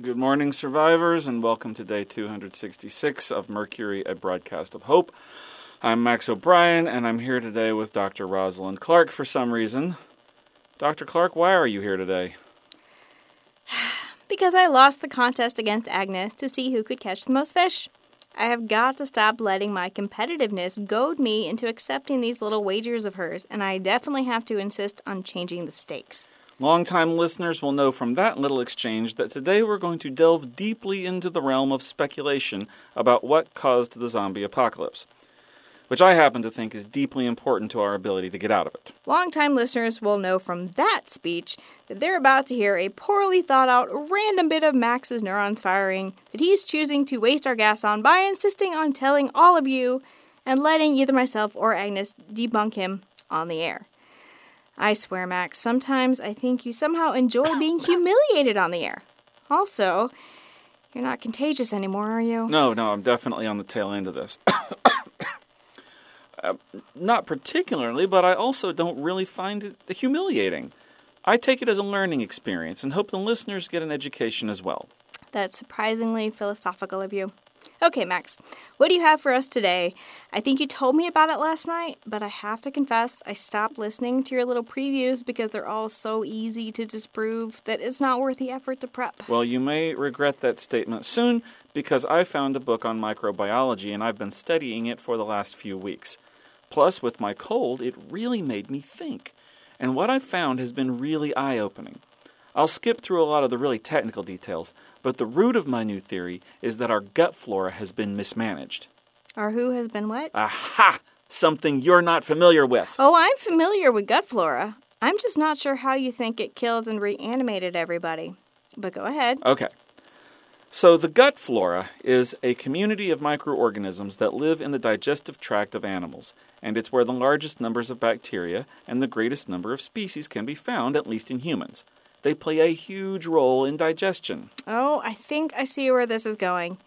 Good morning, survivors, and welcome to day 266 of Mercury, a broadcast of hope. I'm Max O'Brien, and I'm here today with Dr. Rosalind Clark for some reason. Dr. Clark, why are you here today? Because I lost the contest against Agnes to see who could catch the most fish. I have got to stop letting my competitiveness goad me into accepting these little wagers of hers, and I definitely have to insist on changing the stakes. Longtime listeners will know from that little exchange that today we're going to delve deeply into the realm of speculation about what caused the zombie apocalypse, which I happen to think is deeply important to our ability to get out of it. Longtime listeners will know from that speech that they're about to hear a poorly thought out random bit of Max's neurons firing that he's choosing to waste our gas on by insisting on telling all of you and letting either myself or Agnes debunk him on the air. I swear, Max, sometimes I think you somehow enjoy being humiliated on the air. Also, you're not contagious anymore, are you? No, no, I'm definitely on the tail end of this. uh, not particularly, but I also don't really find it humiliating. I take it as a learning experience and hope the listeners get an education as well. That's surprisingly philosophical of you. Okay, Max, what do you have for us today? I think you told me about it last night, but I have to confess, I stopped listening to your little previews because they're all so easy to disprove that it's not worth the effort to prep. Well, you may regret that statement soon because I found a book on microbiology and I've been studying it for the last few weeks. Plus, with my cold, it really made me think. And what I've found has been really eye opening. I'll skip through a lot of the really technical details, but the root of my new theory is that our gut flora has been mismanaged. Our who has been what? Aha! Something you're not familiar with. Oh, I'm familiar with gut flora. I'm just not sure how you think it killed and reanimated everybody. But go ahead. Okay. So, the gut flora is a community of microorganisms that live in the digestive tract of animals, and it's where the largest numbers of bacteria and the greatest number of species can be found, at least in humans. They play a huge role in digestion. Oh, I think I see where this is going.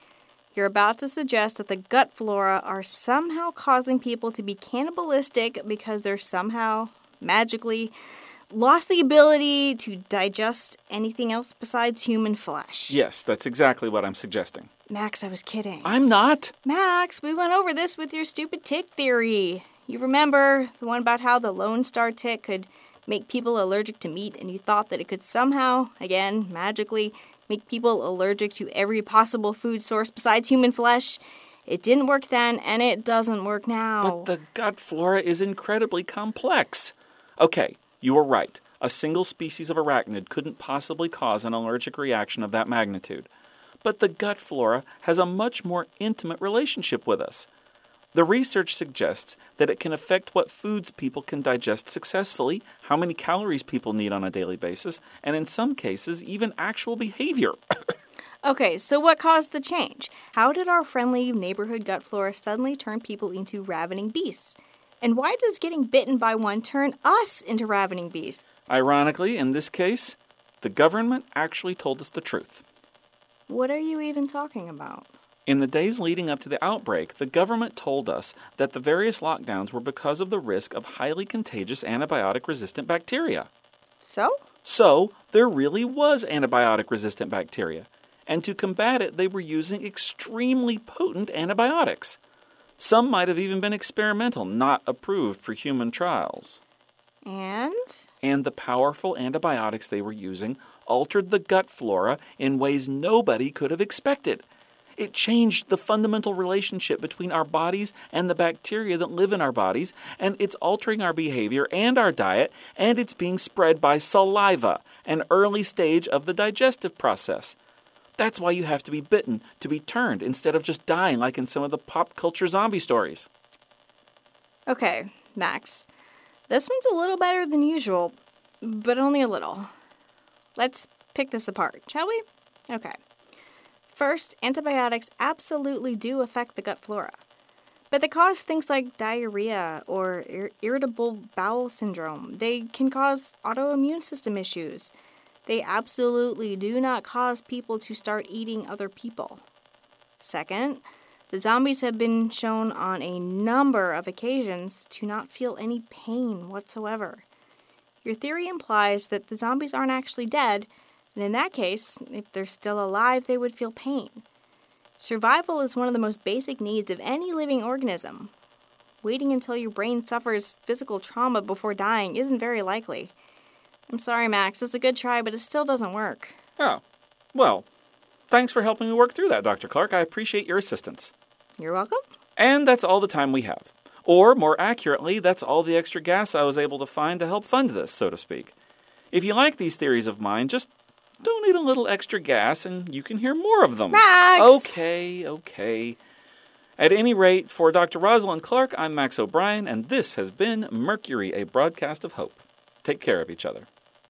You're about to suggest that the gut flora are somehow causing people to be cannibalistic because they're somehow magically lost the ability to digest anything else besides human flesh. Yes, that's exactly what I'm suggesting. Max, I was kidding. I'm not. Max, we went over this with your stupid tick theory. You remember the one about how the Lone Star tick could make people allergic to meat, and you thought that it could somehow, again, magically, make people allergic to every possible food source besides human flesh. It didn't work then, and it doesn't work now. But the gut flora is incredibly complex. Okay, you were right. A single species of arachnid couldn't possibly cause an allergic reaction of that magnitude. But the gut flora has a much more intimate relationship with us. The research suggests that it can affect what foods people can digest successfully, how many calories people need on a daily basis, and in some cases, even actual behavior. okay, so what caused the change? How did our friendly neighborhood gut flora suddenly turn people into ravening beasts? And why does getting bitten by one turn us into ravening beasts? Ironically, in this case, the government actually told us the truth. What are you even talking about? In the days leading up to the outbreak, the government told us that the various lockdowns were because of the risk of highly contagious antibiotic resistant bacteria. So? So, there really was antibiotic resistant bacteria. And to combat it, they were using extremely potent antibiotics. Some might have even been experimental, not approved for human trials. And? And the powerful antibiotics they were using altered the gut flora in ways nobody could have expected. It changed the fundamental relationship between our bodies and the bacteria that live in our bodies, and it's altering our behavior and our diet, and it's being spread by saliva, an early stage of the digestive process. That's why you have to be bitten to be turned instead of just dying like in some of the pop culture zombie stories. Okay, Max. This one's a little better than usual, but only a little. Let's pick this apart, shall we? Okay. First, antibiotics absolutely do affect the gut flora, but they cause things like diarrhea or ir- irritable bowel syndrome. They can cause autoimmune system issues. They absolutely do not cause people to start eating other people. Second, the zombies have been shown on a number of occasions to not feel any pain whatsoever. Your theory implies that the zombies aren't actually dead, And in that case, if they're still alive, they would feel pain. Survival is one of the most basic needs of any living organism. Waiting until your brain suffers physical trauma before dying isn't very likely. I'm sorry, Max, it's a good try, but it still doesn't work. Oh, well, thanks for helping me work through that, Dr. Clark. I appreciate your assistance. You're welcome. And that's all the time we have. Or, more accurately, that's all the extra gas I was able to find to help fund this, so to speak. If you like these theories of mine, just donate a little extra gas and you can hear more of them. Max! Okay, okay. At any rate, for Dr. Rosalind Clark, I'm Max O'Brien, and this has been Mercury, a broadcast of hope. Take care of each other.